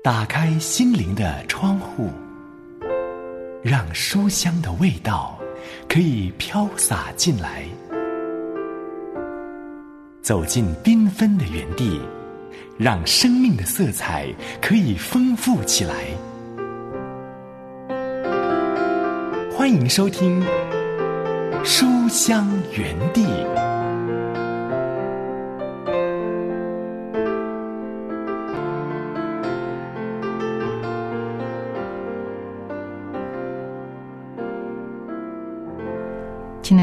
打开心灵的窗户，让书香的味道可以飘洒进来。走进缤纷的园地，让生命的色彩可以丰富起来。欢迎收听《书香园地》。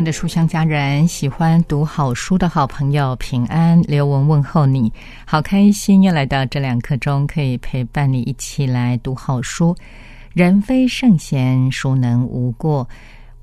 的书香家人，喜欢读好书的好朋友，平安，刘文问候你，好开心又来到这两刻钟，可以陪伴你一起来读好书。人非圣贤，孰能无过？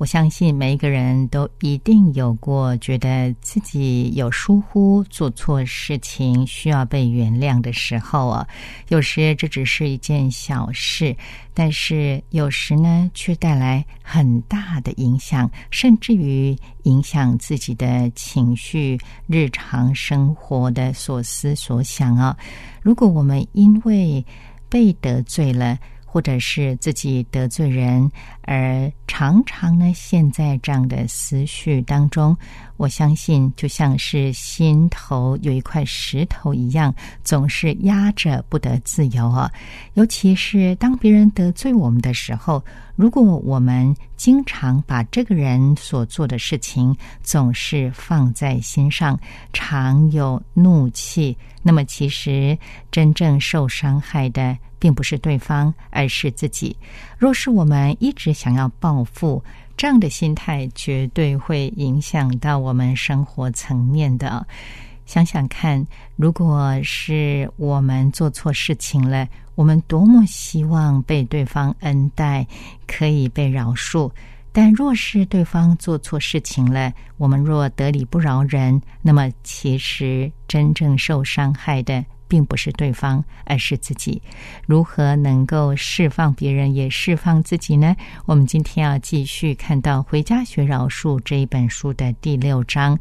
我相信每一个人都一定有过觉得自己有疏忽、做错事情需要被原谅的时候啊。有时这只是一件小事，但是有时呢，却带来很大的影响，甚至于影响自己的情绪、日常生活的所思所想啊。如果我们因为被得罪了，或者是自己得罪人，而常常呢陷在这样的思绪当中，我相信就像是心头有一块石头一样，总是压着不得自由啊。尤其是当别人得罪我们的时候，如果我们经常把这个人所做的事情总是放在心上，常有怒气，那么其实真正受伤害的。并不是对方，而是自己。若是我们一直想要报复，这样的心态绝对会影响到我们生活层面的。想想看，如果是我们做错事情了，我们多么希望被对方恩待，可以被饶恕。但若是对方做错事情了，我们若得理不饶人，那么其实真正受伤害的。并不是对方，而是自己。如何能够释放别人，也释放自己呢？我们今天要继续看到《回家学饶恕》这一本书的第六章，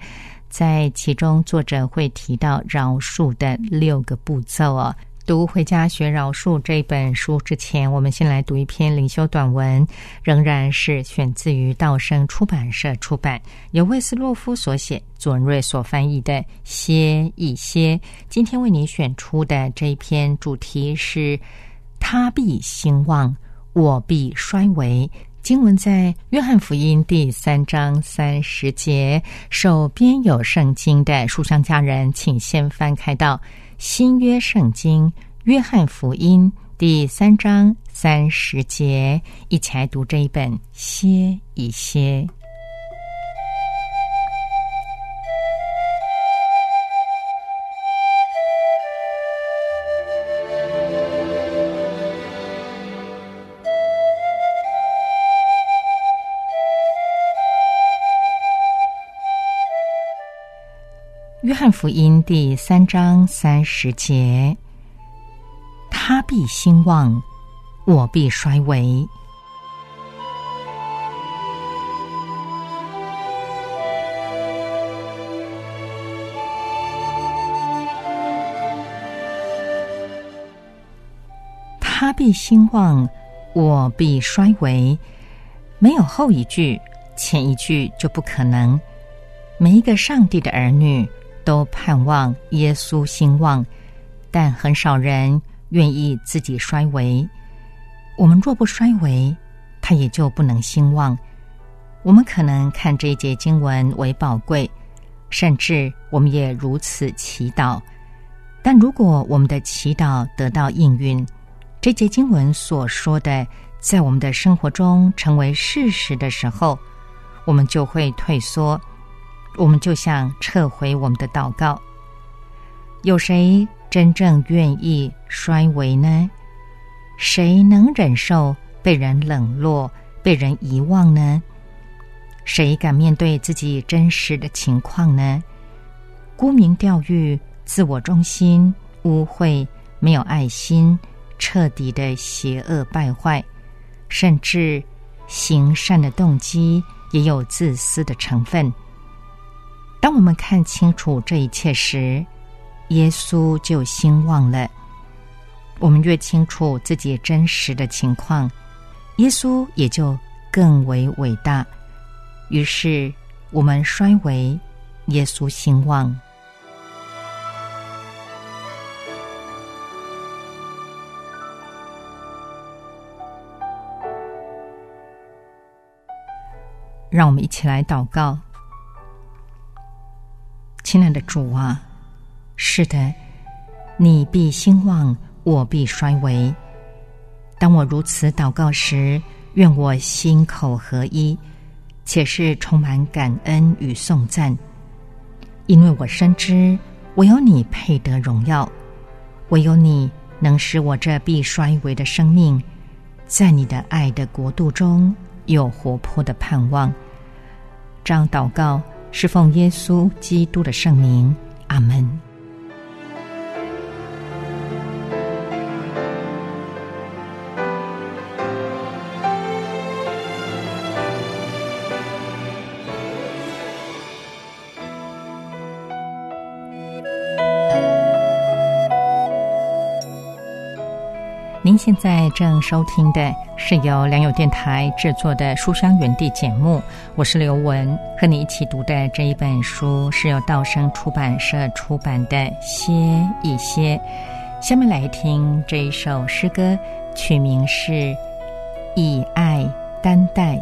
在其中作者会提到饶恕的六个步骤哦。读《回家学饶恕》这本书之前，我们先来读一篇灵修短文，仍然是选自于道生出版社出版，由魏斯洛夫所写，左文瑞所翻译的《歇一歇》。今天为你选出的这一篇主题是“他必兴旺，我必衰微”。经文在《约翰福音》第三章三十节。手边有圣经的书香家人，请先翻开到。新约圣经《约翰福音》第三章三十节，一起来读这一本，歇一歇。福音第三章三十节：他必兴旺，我必衰微。他必兴旺，我必衰微。没有后一句，前一句就不可能。每一个上帝的儿女。都盼望耶稣兴旺，但很少人愿意自己衰微。我们若不衰微，他也就不能兴旺。我们可能看这一节经文为宝贵，甚至我们也如此祈祷。但如果我们的祈祷得到应允，这节经文所说的在我们的生活中成为事实的时候，我们就会退缩。我们就想撤回我们的祷告。有谁真正愿意衰微呢？谁能忍受被人冷落、被人遗忘呢？谁敢面对自己真实的情况呢？沽名钓誉、自我中心、污秽、没有爱心、彻底的邪恶败坏，甚至行善的动机也有自私的成分。当我们看清楚这一切时，耶稣就兴旺了。我们越清楚自己真实的情况，耶稣也就更为伟大。于是，我们衰微，耶稣兴旺。让我们一起来祷告，亲爱的主啊，是的，你必兴旺，我必衰微。当我如此祷告时，愿我心口合一，且是充满感恩与颂赞，因为我深知唯有你配得荣耀，唯有你能使我这必衰微的生命，在你的爱的国度中。有活泼的盼望，这样祷告是奉耶稣基督的圣名，阿门。现在正收听的是由良友电台制作的《书香园地》节目，我是刘文，和你一起读的这一本书是由道生出版社出版的《歇一歇》。下面来听这一首诗歌，曲名是《以爱担待》。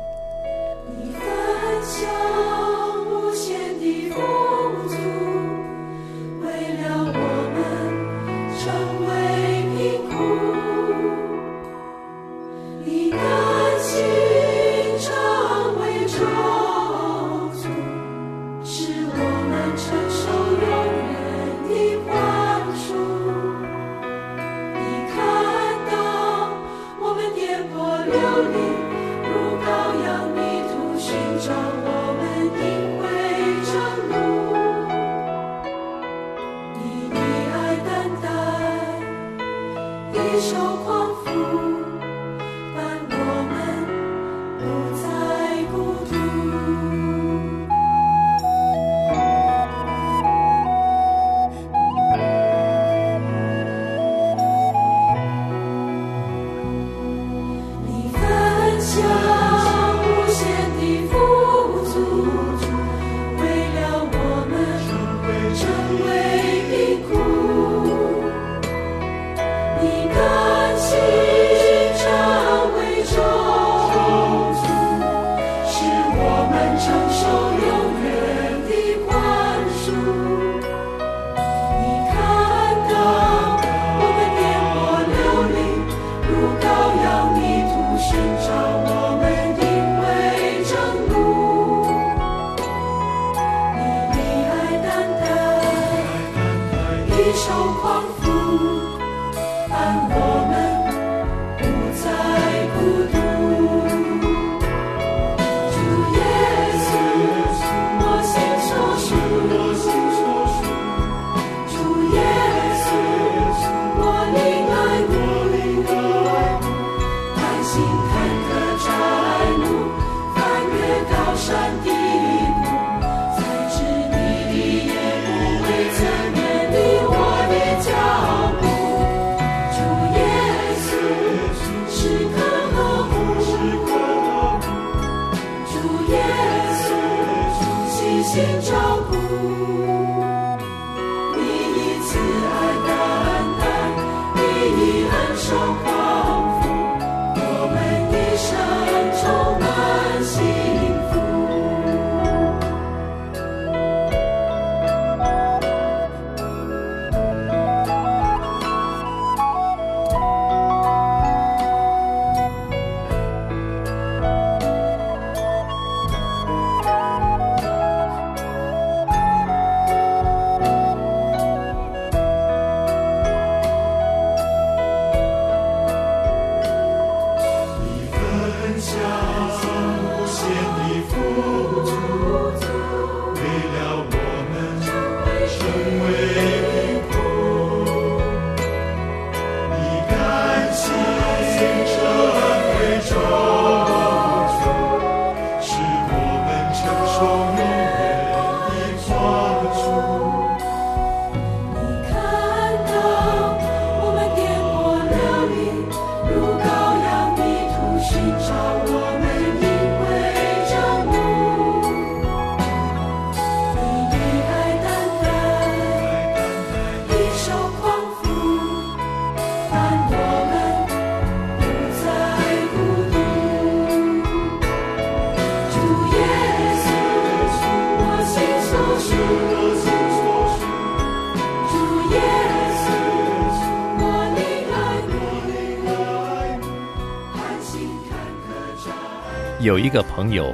有一个朋友，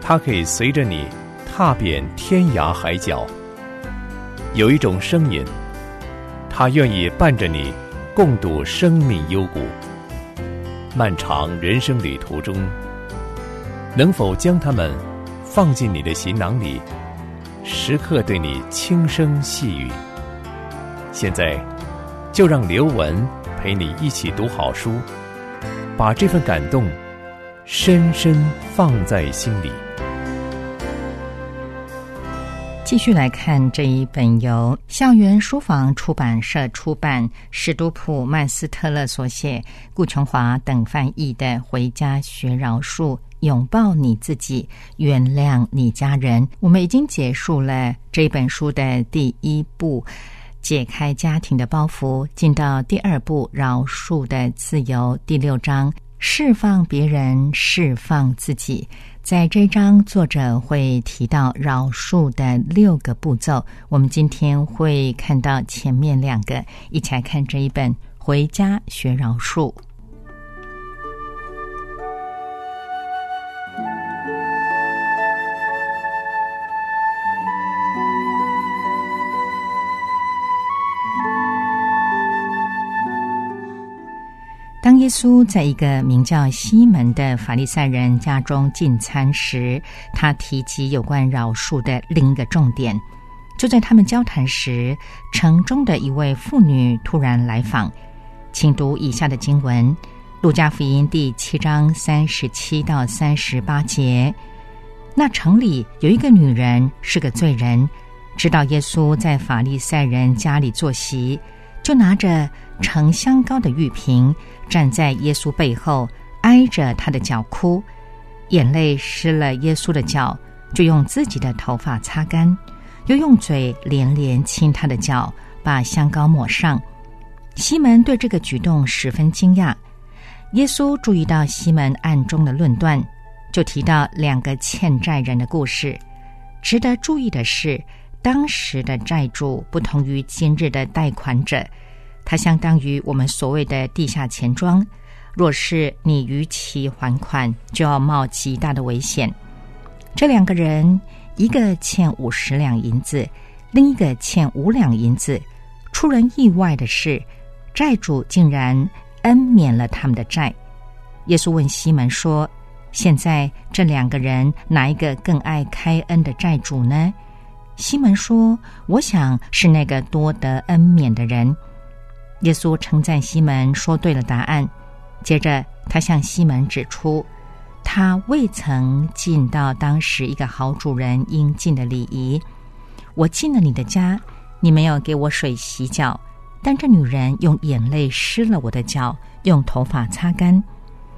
他可以随着你踏遍天涯海角；有一种声音，他愿意伴着你共度生命幽谷。漫长人生旅途中，能否将他们放进你的行囊里，时刻对你轻声细语？现在，就让刘文陪你一起读好书，把这份感动深深放在心里。继续来看这一本由校园书房出版社出版、史都普曼斯特勒所写、顾琼华等翻译的《回家学饶恕，拥抱你自己，原谅你家人》。我们已经结束了这本书的第一步，解开家庭的包袱，进到第二步，饶恕的自由。第六章，释放别人，释放自己。在这章，作者会提到饶恕的六个步骤。我们今天会看到前面两个，一起来看这一本《回家学饶恕》。当耶稣在一个名叫西门的法利赛人家中进餐时，他提及有关饶恕的另一个重点。就在他们交谈时，城中的一位妇女突然来访。请读以下的经文：《路加福音》第七章三十七到三十八节。那城里有一个女人是个罪人，知道耶稣在法利赛人家里坐席，就拿着盛香膏的玉瓶。站在耶稣背后，挨着他的脚哭，眼泪湿了耶稣的脚，就用自己的头发擦干，又用嘴连连亲他的脚，把香膏抹上。西门对这个举动十分惊讶。耶稣注意到西门暗中的论断，就提到两个欠债人的故事。值得注意的是，当时的债主不同于今日的贷款者。它相当于我们所谓的地下钱庄，若是你逾期还款，就要冒极大的危险。这两个人，一个欠五十两银子，另一个欠五两银子。出人意外的是，债主竟然恩免了他们的债。耶稣问西门说：“现在这两个人哪一个更爱开恩的债主呢？”西门说：“我想是那个多得恩免的人。”耶稣称赞西门说对了答案，接着他向西门指出，他未曾尽到当时一个好主人应尽的礼仪。我进了你的家，你没有给我水洗脚，但这女人用眼泪湿了我的脚，用头发擦干。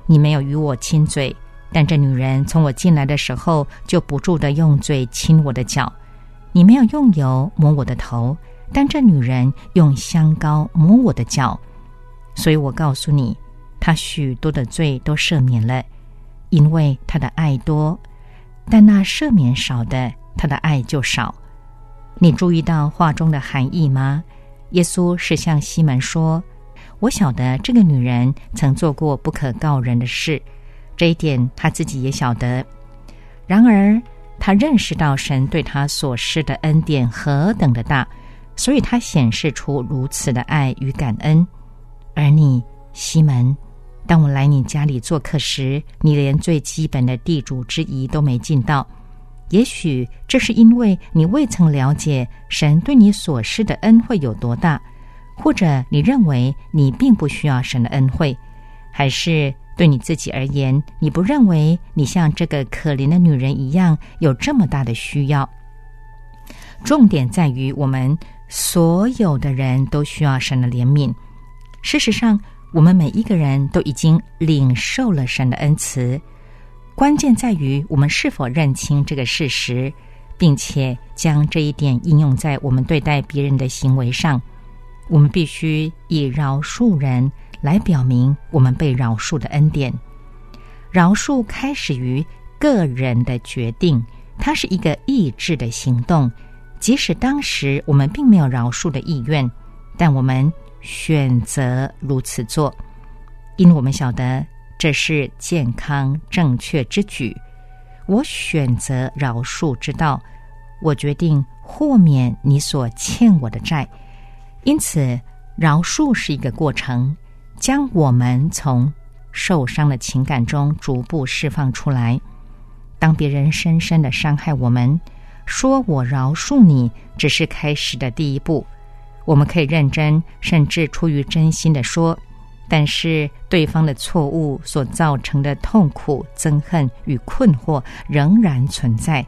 你没有与我亲嘴，但这女人从我进来的时候就不住的用嘴亲我的脚。你没有用油抹我的头。但这女人用香膏抹我的脚，所以我告诉你，她许多的罪都赦免了，因为她的爱多；但那赦免少的，她的爱就少。你注意到话中的含义吗？耶稣是向西门说：“我晓得这个女人曾做过不可告人的事，这一点她自己也晓得。然而，他认识到神对他所施的恩典何等的大。”所以，他显示出如此的爱与感恩。而你，西门，当我来你家里做客时，你连最基本的地主之谊都没尽到。也许这是因为你未曾了解神对你所施的恩惠有多大，或者你认为你并不需要神的恩惠，还是对你自己而言，你不认为你像这个可怜的女人一样有这么大的需要。重点在于我们。所有的人都需要神的怜悯。事实上，我们每一个人都已经领受了神的恩慈。关键在于我们是否认清这个事实，并且将这一点应用在我们对待别人的行为上。我们必须以饶恕人来表明我们被饶恕的恩典。饶恕开始于个人的决定，它是一个意志的行动。即使当时我们并没有饶恕的意愿，但我们选择如此做，因为我们晓得这是健康正确之举。我选择饶恕之道，我决定豁免你所欠我的债。因此，饶恕是一个过程，将我们从受伤的情感中逐步释放出来。当别人深深的伤害我们，说我饶恕你，只是开始的第一步。我们可以认真，甚至出于真心的说。但是，对方的错误所造成的痛苦、憎恨与困惑仍然存在。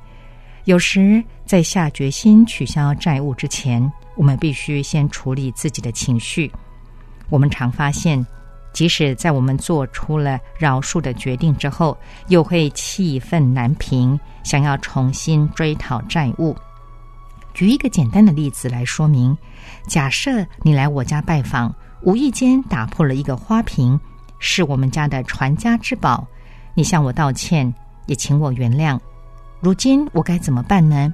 有时，在下决心取消债务之前，我们必须先处理自己的情绪。我们常发现，即使在我们做出了饶恕的决定之后，又会气愤难平，想要重新追讨债务。举一个简单的例子来说明：假设你来我家拜访。无意间打破了一个花瓶，是我们家的传家之宝。你向我道歉，也请我原谅。如今我该怎么办呢？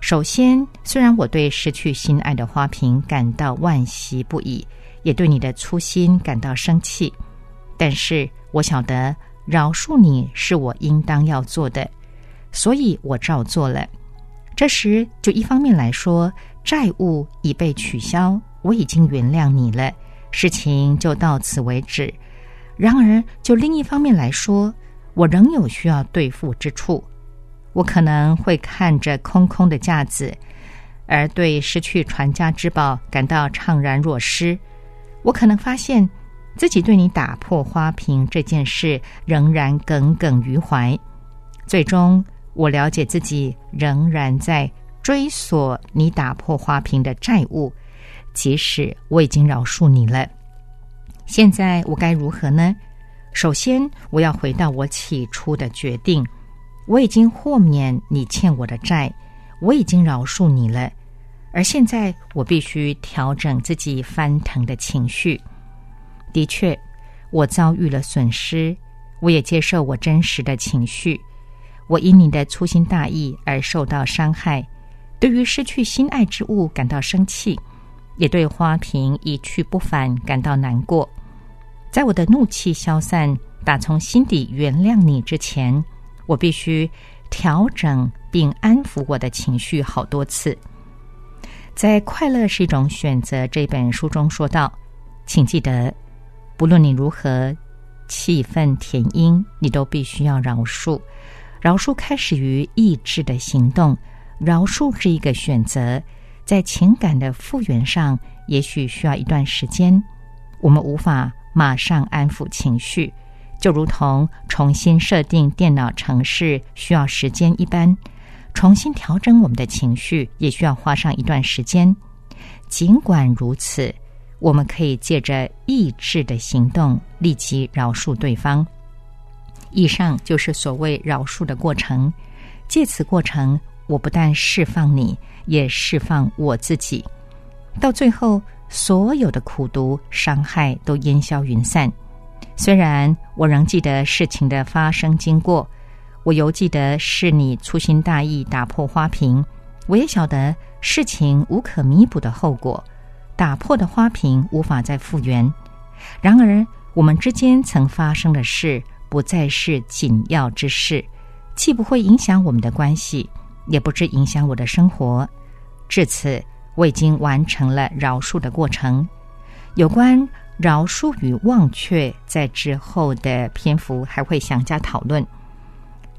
首先，虽然我对失去心爱的花瓶感到惋惜不已，也对你的粗心感到生气，但是我晓得饶恕你是我应当要做的，所以我照做了。这时，就一方面来说，债务已被取消，我已经原谅你了。事情就到此为止。然而，就另一方面来说，我仍有需要对付之处。我可能会看着空空的架子，而对失去传家之宝感到怅然若失。我可能发现自己对你打破花瓶这件事仍然耿耿于怀。最终，我了解自己仍然在追索你打破花瓶的债务。即使我已经饶恕你了，现在我该如何呢？首先，我要回到我起初的决定。我已经豁免你欠我的债，我已经饶恕你了。而现在，我必须调整自己翻腾的情绪。的确，我遭遇了损失，我也接受我真实的情绪。我因你的粗心大意而受到伤害，对于失去心爱之物感到生气。也对花瓶一去不返感到难过。在我的怒气消散、打从心底原谅你之前，我必须调整并安抚我的情绪好多次。在《快乐是一种选择》这本书中说道：“请记得，不论你如何气愤填膺，你都必须要饶恕。饶恕开始于意志的行动，饶恕是一个选择。”在情感的复原上，也许需要一段时间。我们无法马上安抚情绪，就如同重新设定电脑程式需要时间一般。重新调整我们的情绪，也需要花上一段时间。尽管如此，我们可以借着意志的行动，立即饶恕对方。以上就是所谓饶恕的过程。借此过程，我不但释放你。也释放我自己，到最后，所有的苦毒伤害都烟消云散。虽然我仍记得事情的发生经过，我犹记得是你粗心大意打破花瓶，我也晓得事情无可弥补的后果，打破的花瓶无法再复原。然而，我们之间曾发生的事不再是紧要之事，既不会影响我们的关系。也不致影响我的生活。至此，我已经完成了饶恕的过程。有关饶恕与忘却，在之后的篇幅还会详加讨论。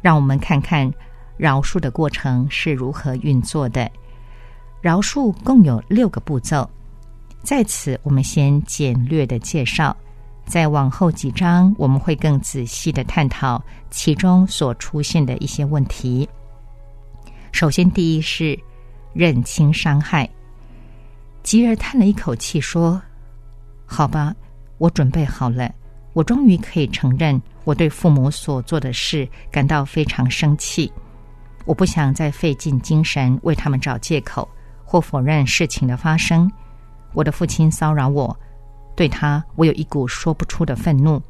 让我们看看饶恕的过程是如何运作的。饶恕共有六个步骤，在此我们先简略的介绍，在往后几章我们会更仔细的探讨其中所出现的一些问题。首先，第一是认清伤害。吉尔叹了一口气说：“好吧，我准备好了。我终于可以承认，我对父母所做的事感到非常生气。我不想再费尽精神为他们找借口或否认事情的发生。我的父亲骚扰我，对他我有一股说不出的愤怒。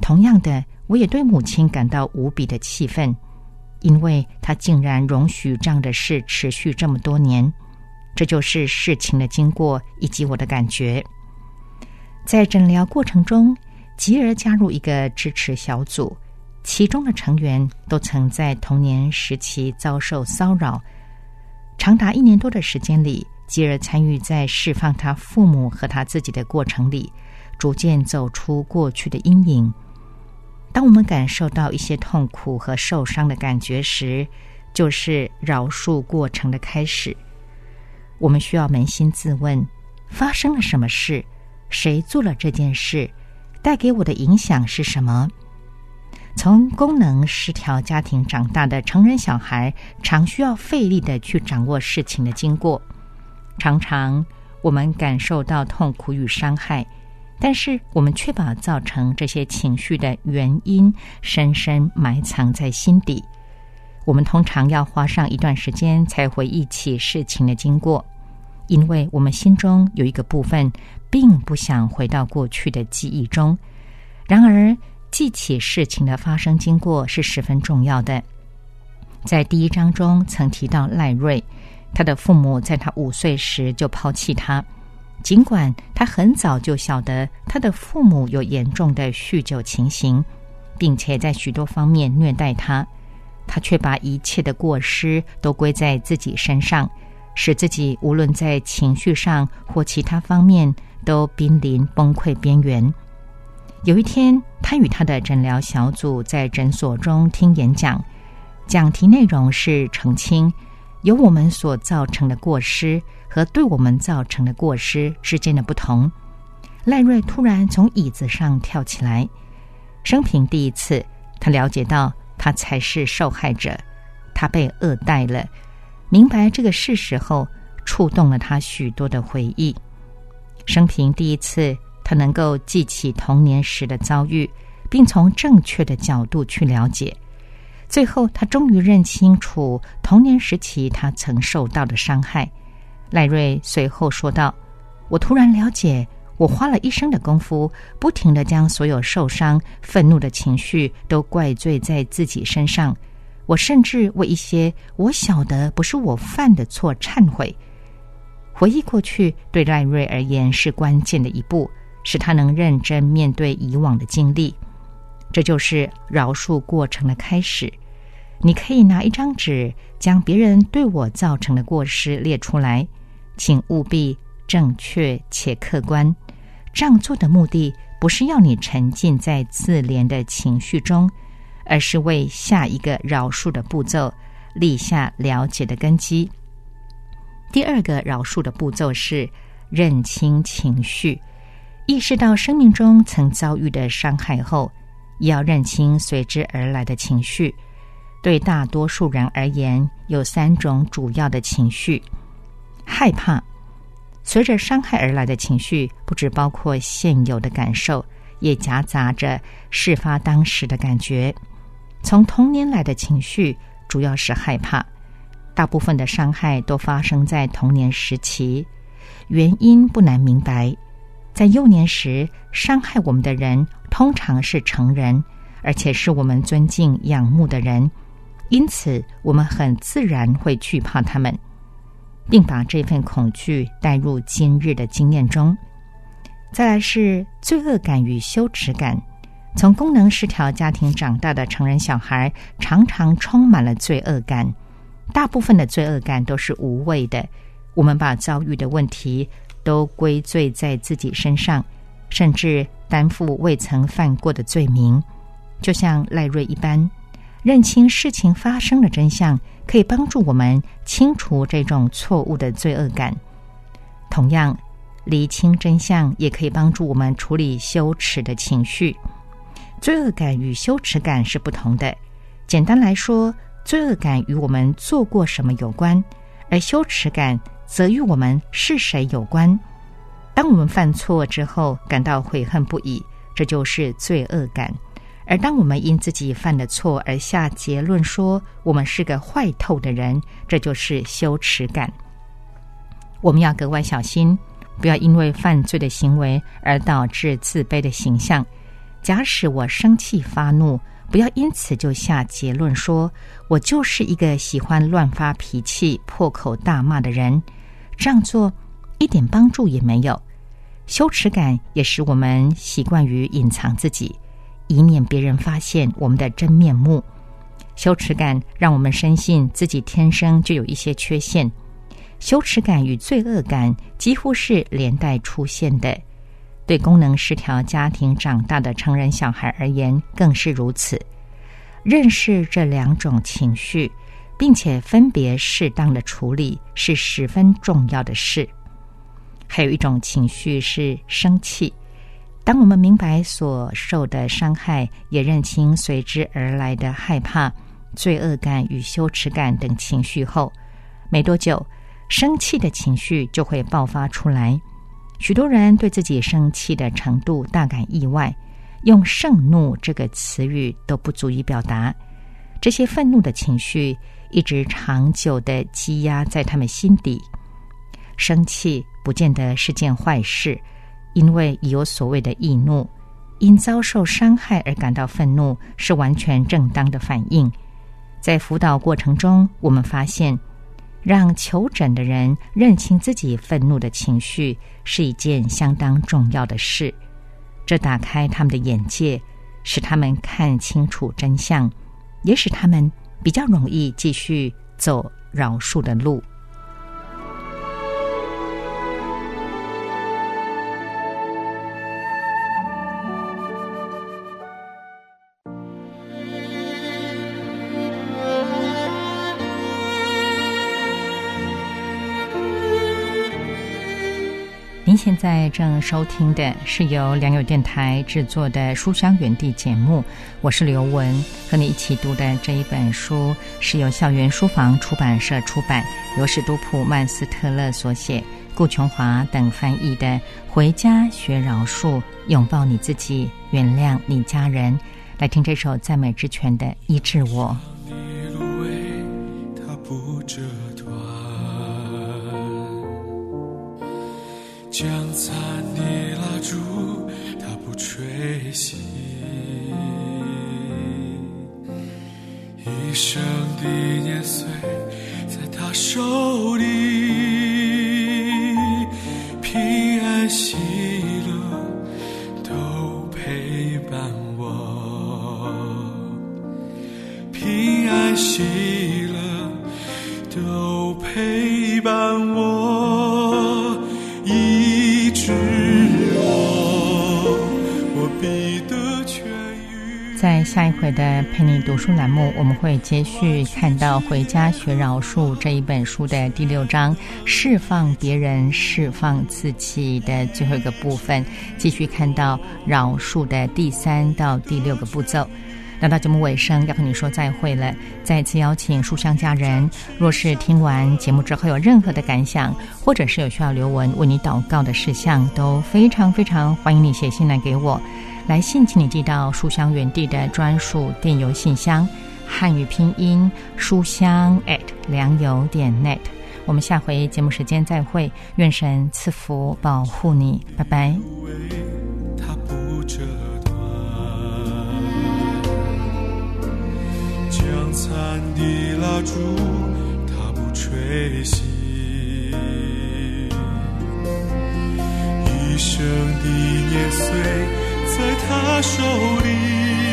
同样的，我也对母亲感到无比的气愤。”因为他竟然容许这样的事持续这么多年，这就是事情的经过以及我的感觉。在诊疗过程中，吉尔加入一个支持小组，其中的成员都曾在童年时期遭受骚扰。长达一年多的时间里，吉尔参与在释放他父母和他自己的过程里，逐渐走出过去的阴影。当我们感受到一些痛苦和受伤的感觉时，就是饶恕过程的开始。我们需要扪心自问：发生了什么事？谁做了这件事？带给我的影响是什么？从功能失调家庭长大的成人小孩，常需要费力的去掌握事情的经过。常常我们感受到痛苦与伤害。但是我们却把造成这些情绪的原因深深埋藏在心底。我们通常要花上一段时间才回忆起事情的经过，因为我们心中有一个部分并不想回到过去的记忆中。然而，记起事情的发生经过是十分重要的。在第一章中曾提到赖瑞，他的父母在他五岁时就抛弃他。尽管他很早就晓得他的父母有严重的酗酒情形，并且在许多方面虐待他，他却把一切的过失都归在自己身上，使自己无论在情绪上或其他方面都濒临崩溃边缘。有一天，他与他的诊疗小组在诊所中听演讲，讲题内容是澄清由我们所造成的过失。和对我们造成的过失之间的不同，赖瑞突然从椅子上跳起来。生平第一次，他了解到他才是受害者，他被恶待了。明白这个事实后，触动了他许多的回忆。生平第一次，他能够记起童年时的遭遇，并从正确的角度去了解。最后，他终于认清楚童年时期他曾受到的伤害。赖瑞随后说道：“我突然了解，我花了一生的功夫，不停的将所有受伤、愤怒的情绪都怪罪在自己身上。我甚至为一些我晓得不是我犯的错忏悔。回忆过去，对赖瑞而言是关键的一步，使他能认真面对以往的经历。这就是饶恕过程的开始。你可以拿一张纸，将别人对我造成的过失列出来。”请务必正确且客观。这样做的目的不是要你沉浸在自怜的情绪中，而是为下一个饶恕的步骤立下了解的根基。第二个饶恕的步骤是认清情绪，意识到生命中曾遭遇的伤害后，要认清随之而来的情绪。对大多数人而言，有三种主要的情绪。害怕，随着伤害而来的情绪，不只包括现有的感受，也夹杂着事发当时的感觉。从童年来的情绪主要是害怕，大部分的伤害都发生在童年时期，原因不难明白。在幼年时，伤害我们的人通常是成人，而且是我们尊敬仰慕的人，因此我们很自然会惧怕他们。并把这份恐惧带入今日的经验中。再来是罪恶感与羞耻感。从功能失调家庭长大的成人小孩，常常充满了罪恶感。大部分的罪恶感都是无谓的。我们把遭遇的问题都归罪在自己身上，甚至担负未曾犯过的罪名，就像赖瑞一般。认清事情发生的真相，可以帮助我们清除这种错误的罪恶感。同样，厘清真相也可以帮助我们处理羞耻的情绪。罪恶感与羞耻感是不同的。简单来说，罪恶感与我们做过什么有关，而羞耻感则与我们是谁有关。当我们犯错之后感到悔恨不已，这就是罪恶感。而当我们因自己犯的错而下结论说我们是个坏透的人，这就是羞耻感。我们要格外小心，不要因为犯罪的行为而导致自卑的形象。假使我生气发怒，不要因此就下结论说我就是一个喜欢乱发脾气、破口大骂的人。这样做一点帮助也没有。羞耻感也使我们习惯于隐藏自己，以免别人发现我们的真面目。羞耻感让我们深信自己天生就有一些缺陷。羞耻感与罪恶感几乎是连带出现的，对功能失调家庭长大的成人小孩而言更是如此。认识这两种情绪，并且分别适当的处理，是十分重要的事。还有一种情绪是生气。当我们明白所受的伤害，也认清随之而来的害怕、罪恶感与羞耻感等情绪后，没多久，生气的情绪就会爆发出来。许多人对自己生气的程度大感意外，用“盛怒”这个词语都不足以表达这些愤怒的情绪，一直长久的积压在他们心底。生气不见得是件坏事，因为有所谓的易怒，因遭受伤害而感到愤怒是完全正当的反应。在辅导过程中，我们发现，让求诊的人认清自己愤怒的情绪是一件相当重要的事。这打开他们的眼界，使他们看清楚真相，也使他们比较容易继续走饶恕的路。现在正收听的是由良友电台制作的《书香园地》节目，我是刘雯，和你一起读的这一本书是由校园书房出版社出版，由史都普曼斯特勒所写，顾琼华等翻译的《回家学饶恕，拥抱你自己，原谅你家人》，来听这首赞美之泉的《医治我》。手。会的陪你读书栏目，我们会接续看到《回家学饶恕》这一本书的第六章“释放别人，释放自己”的最后一个部分，继续看到饶恕的第三到第六个步骤。来到节目尾声，要和你说再会了。再次邀请书香家人，若是听完节目之后有任何的感想，或者是有需要留文为你祷告的事项，都非常非常欢迎你写信来给我。来信请你寄到书香园地的专属电邮信箱，汉语拼音书香 at 良友点 net。我们下回节目时间再会，愿神赐福保护你，拜拜。将残的蜡烛，它不吹熄，一生的年岁。在他手里。